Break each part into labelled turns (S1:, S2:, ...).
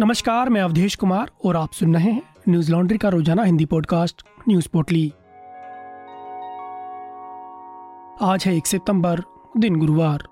S1: नमस्कार, मैं अवधेश कुमार और आप सुन रहे हैं न्यूज़ लॉन्ड्री का रोज़ाना हिंदी पॉडकास्ट, न्यूज़ पोटली। आज है एक सितंबर, दिन गुरुवार।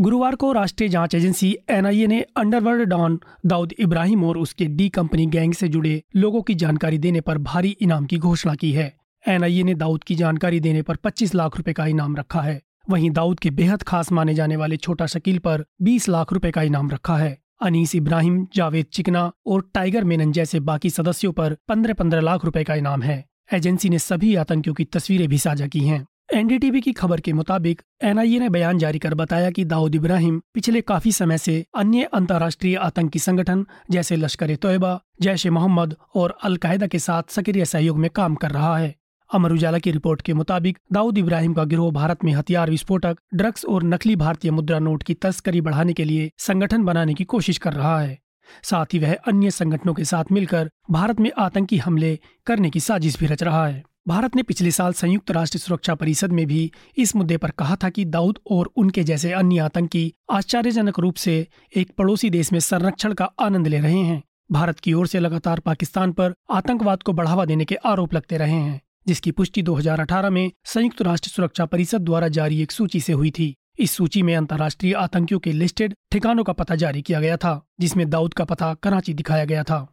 S1: गुरुवार को राष्ट्रीय जाँच एजेंसी एनआईए ने अंडरवर्ल्ड डॉन दाऊद इब्राहिम और उसके डी कंपनी गैंग से जुड़े लोगों की जानकारी देने पर भारी इनाम की घोषणा की है। एनआईए ने दाऊद की जानकारी देने पर 25 लाख रुपए का इनाम रखा है। वहीं दाऊद के बेहद खास माने जाने वाले छोटा शकील पर 20 लाख रुपए का इनाम रखा है। अनीस इब्राहिम, जावेद चिकना और टाइगर मेनन जैसे बाकी सदस्यों पर पंद्रह पंद्रह लाख रुपए का इनाम है। एजेंसी ने सभी आतंकियों की तस्वीरें भी साझा की हैं। एनडीटीवी की खबर के मुताबिक, एनआईए ने बयान जारी कर बताया कि दाऊद इब्राहिम पिछले काफ़ी समय से अन्य अंतर्राष्ट्रीय आतंकी संगठन जैसे लश्कर ए तोयबा जैश ए मोहम्मद और अलकायदा के साथ सक्रिय सहयोग में काम कर रहा है। अमर उजाला की रिपोर्ट के मुताबिक, दाऊद इब्राहिम का गिरोह भारत में हथियार विस्फोटक, ड्रग्स और नकली भारतीय मुद्रा नोट की तस्करी बढ़ाने के लिए संगठन बनाने की कोशिश कर रहा है। साथ ही वह अन्य संगठनों के साथ मिलकर भारत में आतंकी हमले करने की साजिश भी रच रहा है। भारत ने पिछले साल संयुक्त राष्ट्र सुरक्षा परिषद में भी इस मुद्दे पर कहा था कि दाऊद और उनके जैसे अन्य आतंकी आश्चर्यजनक रूप से एक पड़ोसी देश में संरक्षण का आनंद ले रहे हैं। भारत की ओर से लगातार पाकिस्तान पर आतंकवाद को बढ़ावा देने के आरोप लगते रहे हैं। जिसकी पुष्टि 2018 में संयुक्त राष्ट्र सुरक्षा परिषद द्वारा जारी एक सूची से हुई थी। इस सूची में अंतर्राष्ट्रीय आतंकियों के लिस्टेड ठिकानों का पता जारी किया गया था, जिसमें दाऊद का पता कराची दिखाया गया था।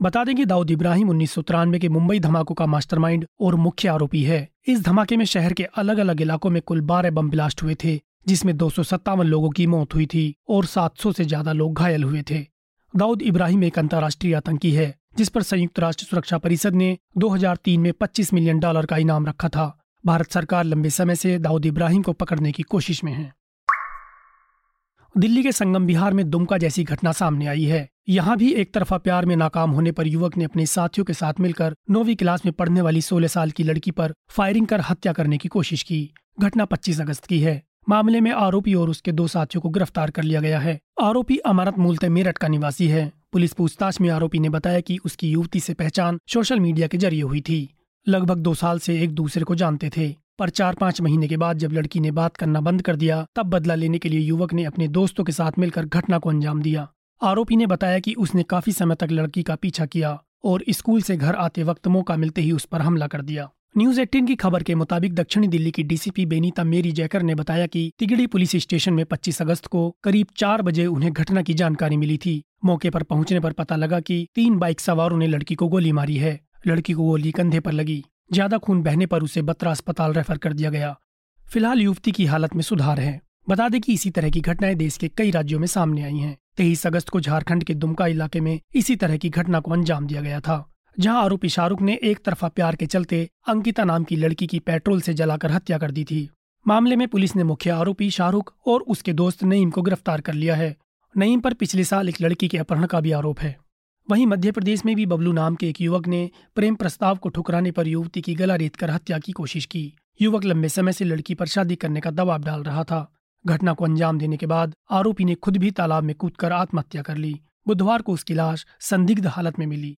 S1: बता दें कि दाऊद इब्राहिम उन्नीस सौ तिरानवे के मुंबई धमाकों का मास्टरमाइंड और मुख्य आरोपी है। इस धमाके में शहर के अलग अलग इलाकों में कुल बारह बम ब्लास्ट हुए थे, जिसमें दो सौ सत्तावन लोगों की मौत हुई थी और 700 से ज़्यादा लोग घायल हुए थे। दाऊद इब्राहिम एक अंतर्राष्ट्रीय आतंकी है। जिस पर संयुक्त राष्ट्र सुरक्षा परिषद ने 2003 में 25 मिलियन डॉलर का इनाम रखा था। भारत सरकार लंबे समय से दाऊद इब्राहिम को पकड़ने की कोशिश में है। दिल्ली के संगम बिहार में दुमका जैसी घटना सामने आई है। यहाँ भी एक तरफा प्यार में नाकाम होने पर युवक ने अपने साथियों के साथ मिलकर नौवीं क्लास में पढ़ने वाली 16 साल की लड़की पर फायरिंग कर हत्या करने की कोशिश की। घटना 25 अगस्त की है। मामले में आरोपी और उसके दो साथियों को गिरफ़्तार कर लिया गया है। आरोपी अमानत मूलते मेरठ का निवासी है। पुलिस पूछताछ में आरोपी ने बताया कि उसकी युवती से पहचान सोशल मीडिया के ज़रिए हुई थी। लगभग दो साल से एक दूसरे को जानते थे, पर चार पाँच महीने के बाद जब लड़की ने बात करना बंद कर दिया, तब बदला लेने के लिए युवक ने अपने दोस्तों के साथ मिलकर घटना को अंजाम दिया। आरोपी ने बताया कि उसने काफ़ी समय तक लड़की का पीछा किया और स्कूल से घर आते वक्त मौका मिलते ही उस पर हमला कर दिया। न्यूज़ एटीन की खबर के मुताबिक दक्षिणी दिल्ली की डीसीपी बेनीता मेरी जयकर ने बताया कि तिगड़ी पुलिस स्टेशन में 25 अगस्त को करीब चार बजे उन्हें घटना की जानकारी मिली थी। मौके पर पहुँचने पर पता लगा कि तीन बाइक सवारों ने लड़की को गोली मारी है। लड़की को गोली कंधे पर लगी। ज़्यादा खून बहने पर उसे बत्रा अस्पताल रेफर कर दिया गया। फ़िलहाल युवती की हालत में सुधार है। बता दें कि इसी तरह की घटनाएँ देश के कई राज्यों में सामने आई हैं। तेईस अगस्त को झारखंड के दुमका इलाके में इसी तरह की घटना को अंजाम दिया गया था। जहाँ आरोपी शाहरुख ने एक तरफा प्यार के चलते अंकिता नाम की लड़की की पेट्रोल से जलाकर हत्या कर दी थी। मामले में पुलिस ने मुख्य आरोपी शाहरुख और उसके दोस्त नईम को गिरफ़्तार कर लिया है। नईम पर पिछले साल एक लड़की के अपहरण का भी आरोप है। वहीं मध्य प्रदेश में भी बबलू नाम के एक युवक ने प्रेम प्रस्ताव को ठुकराने पर युवती की गला रेत कर हत्या की कोशिश की। युवक लंबे समय से लड़की पर शादी करने का दबाव डाल रहा था। घटना को अंजाम देने के बाद आरोपी ने खुद भी तालाब में कूदकर आत्महत्या कर ली। बुधवार को उसकी लाश संदिग्ध हालत में मिली।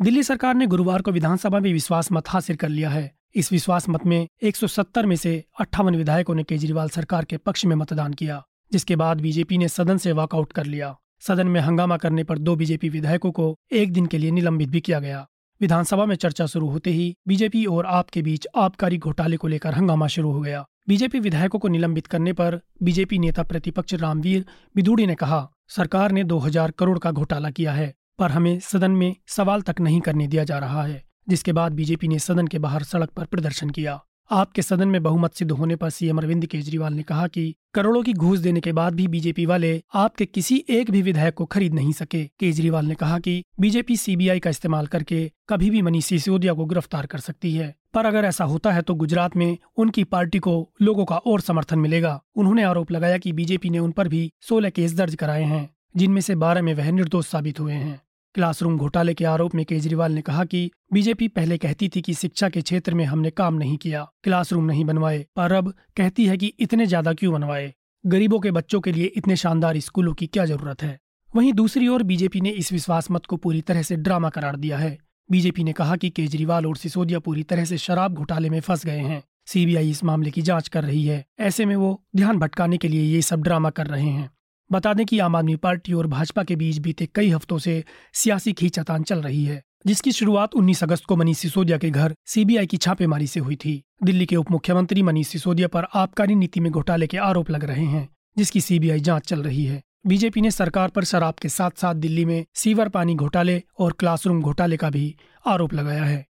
S1: दिल्ली सरकार ने गुरुवार को विधानसभा में विश्वास मत हासिल कर लिया है। इस विश्वास मत में 170 में से अट्ठावन विधायकों ने केजरीवाल सरकार के पक्ष में मतदान किया, जिसके बाद बीजेपी ने सदन से वॉकआउट कर लिया। सदन में हंगामा करने पर दो बीजेपी विधायकों को एक दिन के लिए निलंबित भी किया गया। विधानसभा में चर्चा शुरू होते ही बीजेपी और आप के बीच आबकारी घोटाले को लेकर हंगामा शुरू हो गया। बीजेपी विधायकों को निलंबित करने पर बीजेपी नेता प्रतिपक्ष रामवीर बिदूड़ी ने कहा, सरकार ने 2000 करोड़ का घोटाला किया है। पर हमें सदन में सवाल तक नहीं करने दिया जा रहा है, जिसके बाद बीजेपी ने सदन के बाहर सड़क पर प्रदर्शन किया। आपके सदन में बहुमत सिद्ध होने पर सीएम अरविंद केजरीवाल ने कहा कि करोड़ों की घूस देने के बाद भी बीजेपी वाले आपके किसी एक भी विधायक को खरीद नहीं सके। केजरीवाल ने कहा कि बीजेपी सीबीआई का इस्तेमाल करके कभी भी मनीष सिसोदिया को गिरफ़्तार कर सकती है, पर अगर ऐसा होता है तो गुजरात में उनकी पार्टी को लोगों का और समर्थन मिलेगा। उन्होंने आरोप लगाया कि बीजेपी ने उन पर भी सोलह केस दर्ज कराए हैं। जिनमें से बारह में वह निर्दोष साबित हुए हैं। क्लासरूम घोटाले के आरोप में केजरीवाल ने कहा कि बीजेपी पहले कहती थी कि शिक्षा के क्षेत्र में हमने काम नहीं किया, क्लासरूम नहीं बनवाए, पर अब कहती है कि इतने ज़्यादा क्यों बनवाए? गरीबों के बच्चों के लिए इतने शानदार स्कूलों की क्या ज़रूरत है? वहीं दूसरी ओर बीजेपी ने इस विश्वास मत को पूरी तरह से ड्रामा करार दिया है। बीजेपी ने कहा कि केजरीवाल और सिसोदिया पूरी तरह से शराब घोटाले में फंस गए हैं। सीबीआई इस मामले की जाँच कर रही है। ऐसे में वो ध्यान भटकाने के लिए ये सब ड्रामा कर रहे हैं। बता दें कि आम आदमी पार्टी और भाजपा के बीच बीते कई हफ्तों से सियासी खींचातान चल रही है, जिसकी शुरुआत 19 अगस्त को मनीष सिसोदिया के घर सीबीआई की छापेमारी से हुई थी। दिल्ली के उप मुख्यमंत्री मनीष सिसोदिया पर आबकारी नीति में घोटाले के आरोप लग रहे हैं, जिसकी सीबीआई जाँच चल रही है। बीजेपी ने सरकार पर शराब के साथ साथ दिल्ली में सीवर पानी घोटाले और क्लासरूम घोटाले का भी आरोप लगाया है।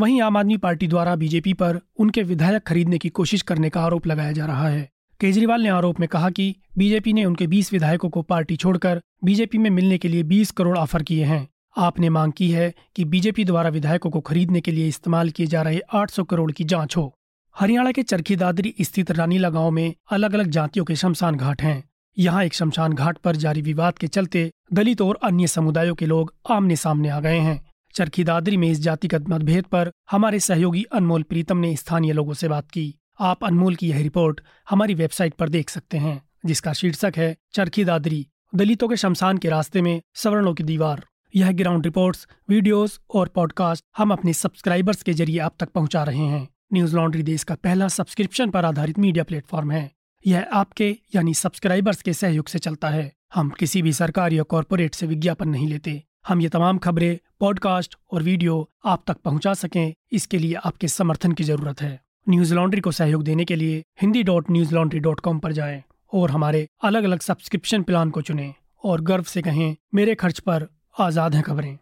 S1: वहीं आम आदमी पार्टी द्वारा बीजेपी पर उनके विधायक खरीदने की कोशिश करने का आरोप लगाया जा रहा है। केजरीवाल ने आरोप में कहा कि बीजेपी ने उनके 20 विधायकों को पार्टी छोड़कर बीजेपी में मिलने के लिए 20 करोड़ ऑफ़र किए हैं। आपने मांग की है कि बीजेपी द्वारा विधायकों को खरीदने के लिए इस्तेमाल किए जा रहे 800 करोड़ की जाँच हो। हरियाणा के चरखी दादरी स्थित रानीला गाँव में अलग अलग जातियों के शमशान घाट हैं। यहाँ एक शमशान घाट पर जारी विवाद के चलते दलित और अन्य समुदायों के लोग आमने सामने आ गए हैं। चरखी दादरी में इस जातिगत मतभेद पर हमारे सहयोगी अनमोल प्रीतम ने स्थानीय लोगों से बात की। आप अनमोल की यह रिपोर्ट हमारी वेबसाइट पर देख सकते हैं, जिसका शीर्षक है, चरखी दादरी, दलितों के शमशान के रास्ते में सवर्णों की दीवार। यह ग्राउंड रिपोर्ट्स, वीडियोस और पॉडकास्ट हम अपने सब्सक्राइबर्स के ज़रिए आप तक पहुँचा रहे हैं। न्यूज़ लॉन्ड्री देश का पहला सब्सक्रिप्शन पर आधारित मीडिया प्लेटफॉर्म है। यह आपके, यानी सब्सक्राइबर्स के सहयोग से चलता है। हम किसी भी सरकार या कॉरपोरेट से विज्ञापन नहीं लेते। हम ये तमाम खबरें, पॉडकास्ट और वीडियो आप तक पहुँचा सकें, इसके लिए आपके समर्थन की ज़रूरत है। न्यूज़ लॉन्ड्री को सहयोग देने के लिए Hindi dot newslaundry dot com पर जाए और हमारे अलग अलग सब्सक्रिप्शन प्लान को चुनें और गर्व से कहें, मेरे खर्च पर आज़ाद हैं खबरें।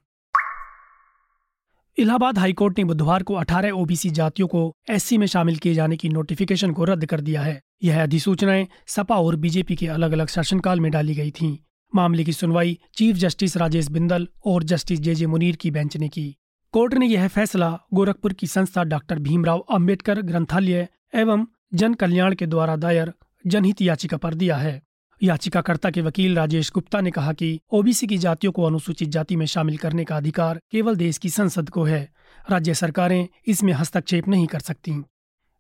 S1: इलाहाबाद हाईकोर्ट ने बुधवार को 18 ओबीसी जातियों को एससी में शामिल किए जाने की नोटिफिकेशन को रद्द कर दिया है। यह अधिसूचनाएँ सपा और बीजेपी के अलग अलग शासनकाल में डाली गई थीं। मामले की सुनवाई चीफ जस्टिस राजेश बिंदल और जस्टिस जे जे मुनीर की बेंच ने की। कोर्ट ने यह फैसला गोरखपुर की संस्था डॉक्टर भीमराव अंबेडकर ग्रंथालय एवं जन कल्याण के द्वारा दायर जनहित याचिका पर दिया है। याचिकाकर्ता के वकील राजेश गुप्ता ने कहा कि ओबीसी की जातियों को अनुसूचित जाति में शामिल करने का अधिकार केवल देश की संसद को है। राज्य सरकारें इसमें हस्तक्षेप नहीं कर सकती।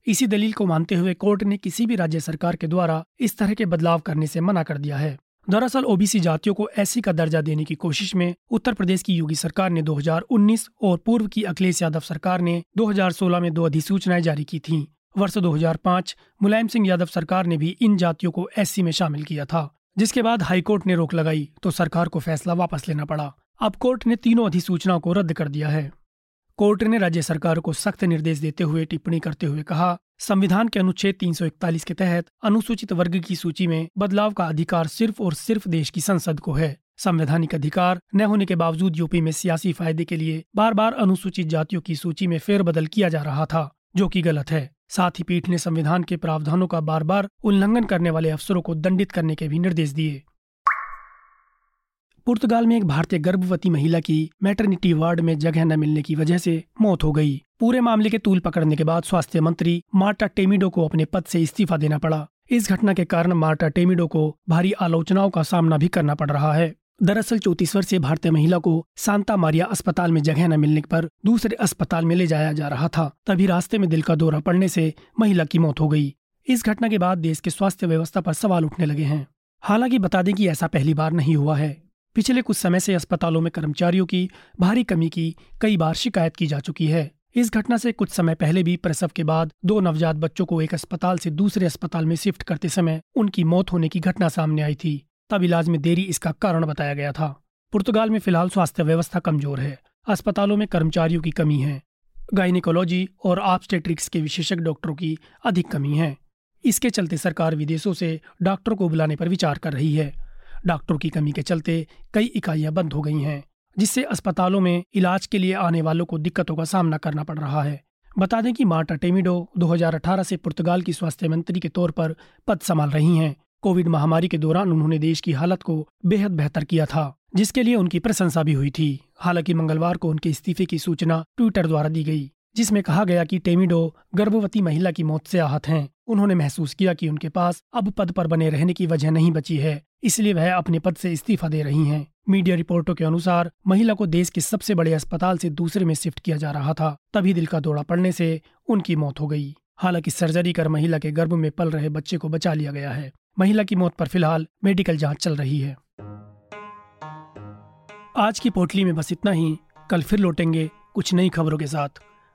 S1: इसी दलील को मानते हुए कोर्ट ने किसी भी राज्य सरकार के द्वारा इस तरह के बदलाव करने से मना कर दिया है। दरअसल ओबीसी जातियों को ऐसी का दर्जा देने की कोशिश में उत्तर प्रदेश की योगी सरकार ने 2019 और पूर्व की अखिलेश यादव सरकार ने 2016 में दो अधिसूचनाएँ जारी की थीं। वर्ष 2005 मुलायम सिंह यादव सरकार ने भी इन जातियों को एससी में शामिल किया था, जिसके बाद हाईकोर्ट ने रोक लगाई तो सरकार को फैसला वापस लेना पड़ा। अब कोर्ट ने तीनों अधिसूचनाओं को रद्द कर दिया है। कोर्ट ने राज्य सरकार को सख्त निर्देश देते हुए टिप्पणी करते हुए कहा संविधान के अनुच्छेद 341 के तहत अनुसूचित वर्ग की सूची में बदलाव का अधिकार सिर्फ़ और सिर्फ़ देश की संसद को है। संवैधानिक अधिकार न होने के बावजूद यूपी में सियासी फ़ायदे के लिए बार बार अनुसूचित जातियों की सूची में फेरबदल किया जा रहा था, जो कि गलत है। साथ ही पीठ ने संविधान के प्रावधानों का बार बार उल्लंघन करने वाले अफसरों को दंडित करने के भी निर्देश दिए। पुर्तगाल में एक भारतीय गर्भवती महिला की मैटरनिटी वार्ड में जगह न मिलने की वजह से मौत हो गई। पूरे मामले के तूल पकड़ने के बाद स्वास्थ्य मंत्री मार्टा टेमिडो को अपने पद से इस्तीफा देना पड़ा। इस घटना के कारण मार्टा टेमिडो को भारी आलोचनाओं का सामना भी करना पड़ रहा है। दरअसल चौतीस वर्षीय भारतीय महिला को सांता मारिया अस्पताल में जगह न मिलने पर दूसरे अस्पताल में ले जाया जा रहा था। तभी रास्ते में दिल का दौरा पड़ने से महिला की मौत हो गई। इस घटना के बाद देश के स्वास्थ्य व्यवस्था पर सवाल उठने लगे हैं। हालाँकि बता दें कि ऐसा पहली बार नहीं हुआ है। पिछले कुछ समय से अस्पतालों में कर्मचारियों की भारी कमी की कई बार शिकायत की जा चुकी है। इस घटना से कुछ समय पहले भी प्रसव के बाद दो नवजात बच्चों को एक अस्पताल से दूसरे अस्पताल में शिफ्ट करते समय उनकी मौत होने की घटना सामने आई थी। तब इलाज में देरी इसका कारण बताया गया था। पुर्तगाल में फ़िलहाल स्वास्थ्य व्यवस्था कमज़ोर है। अस्पतालों में कर्मचारियों की कमी है। गायनिकोलॉजी और ऑब्स्टेट्रिक्स के विशेषज्ञ डॉक्टरों की अधिक कमी है। इसके चलते सरकार विदेशों से डॉक्टरों को बुलाने पर विचार कर रही है। डॉक्टरों की कमी के चलते कई इकाइयाँ बंद हो गई हैं, जिससे अस्पतालों में इलाज के लिए आने वालों को दिक्कतों का सामना करना पड़ रहा है। बता दें कि मार्टा टेमिडो 2018 से पुर्तगाल की स्वास्थ्य मंत्री के तौर पर पद संभाल रही हैं। कोविड महामारी के दौरान उन्होंने देश की हालत को बेहद बेहतर किया था, जिसके लिए उनकी प्रशंसा भी हुई थी। हालाँकि मंगलवार को उनके इस्तीफे की सूचना ट्विटर द्वारा दी गई। जिसमें कहा गया कि टेमिडो गर्भवती महिला की मौत से आहत हैं। उन्होंने महसूस किया कि उनके पास अब पद पर बने रहने की वजह नहीं बची है, इसलिए वह अपने पद से इस्तीफा दे रही हैं। मीडिया रिपोर्टों के अनुसार, महिला को देश के सबसे बड़े अस्पताल से दूसरे में शिफ्ट किया जा रहा था, तभी दिल का दौरा पड़ने से उनकी मौत हो गई। हालाँकि सर्जरी कर महिला के गर्भ में पल रहे बच्चे को बचा लिया गया है। महिला की मौत पर फ़िलहाल मेडिकल जाँच चल रही है। आज की पोटली में बस इतना ही। कल फिर लौटेंगे कुछ नई खबरों के साथ।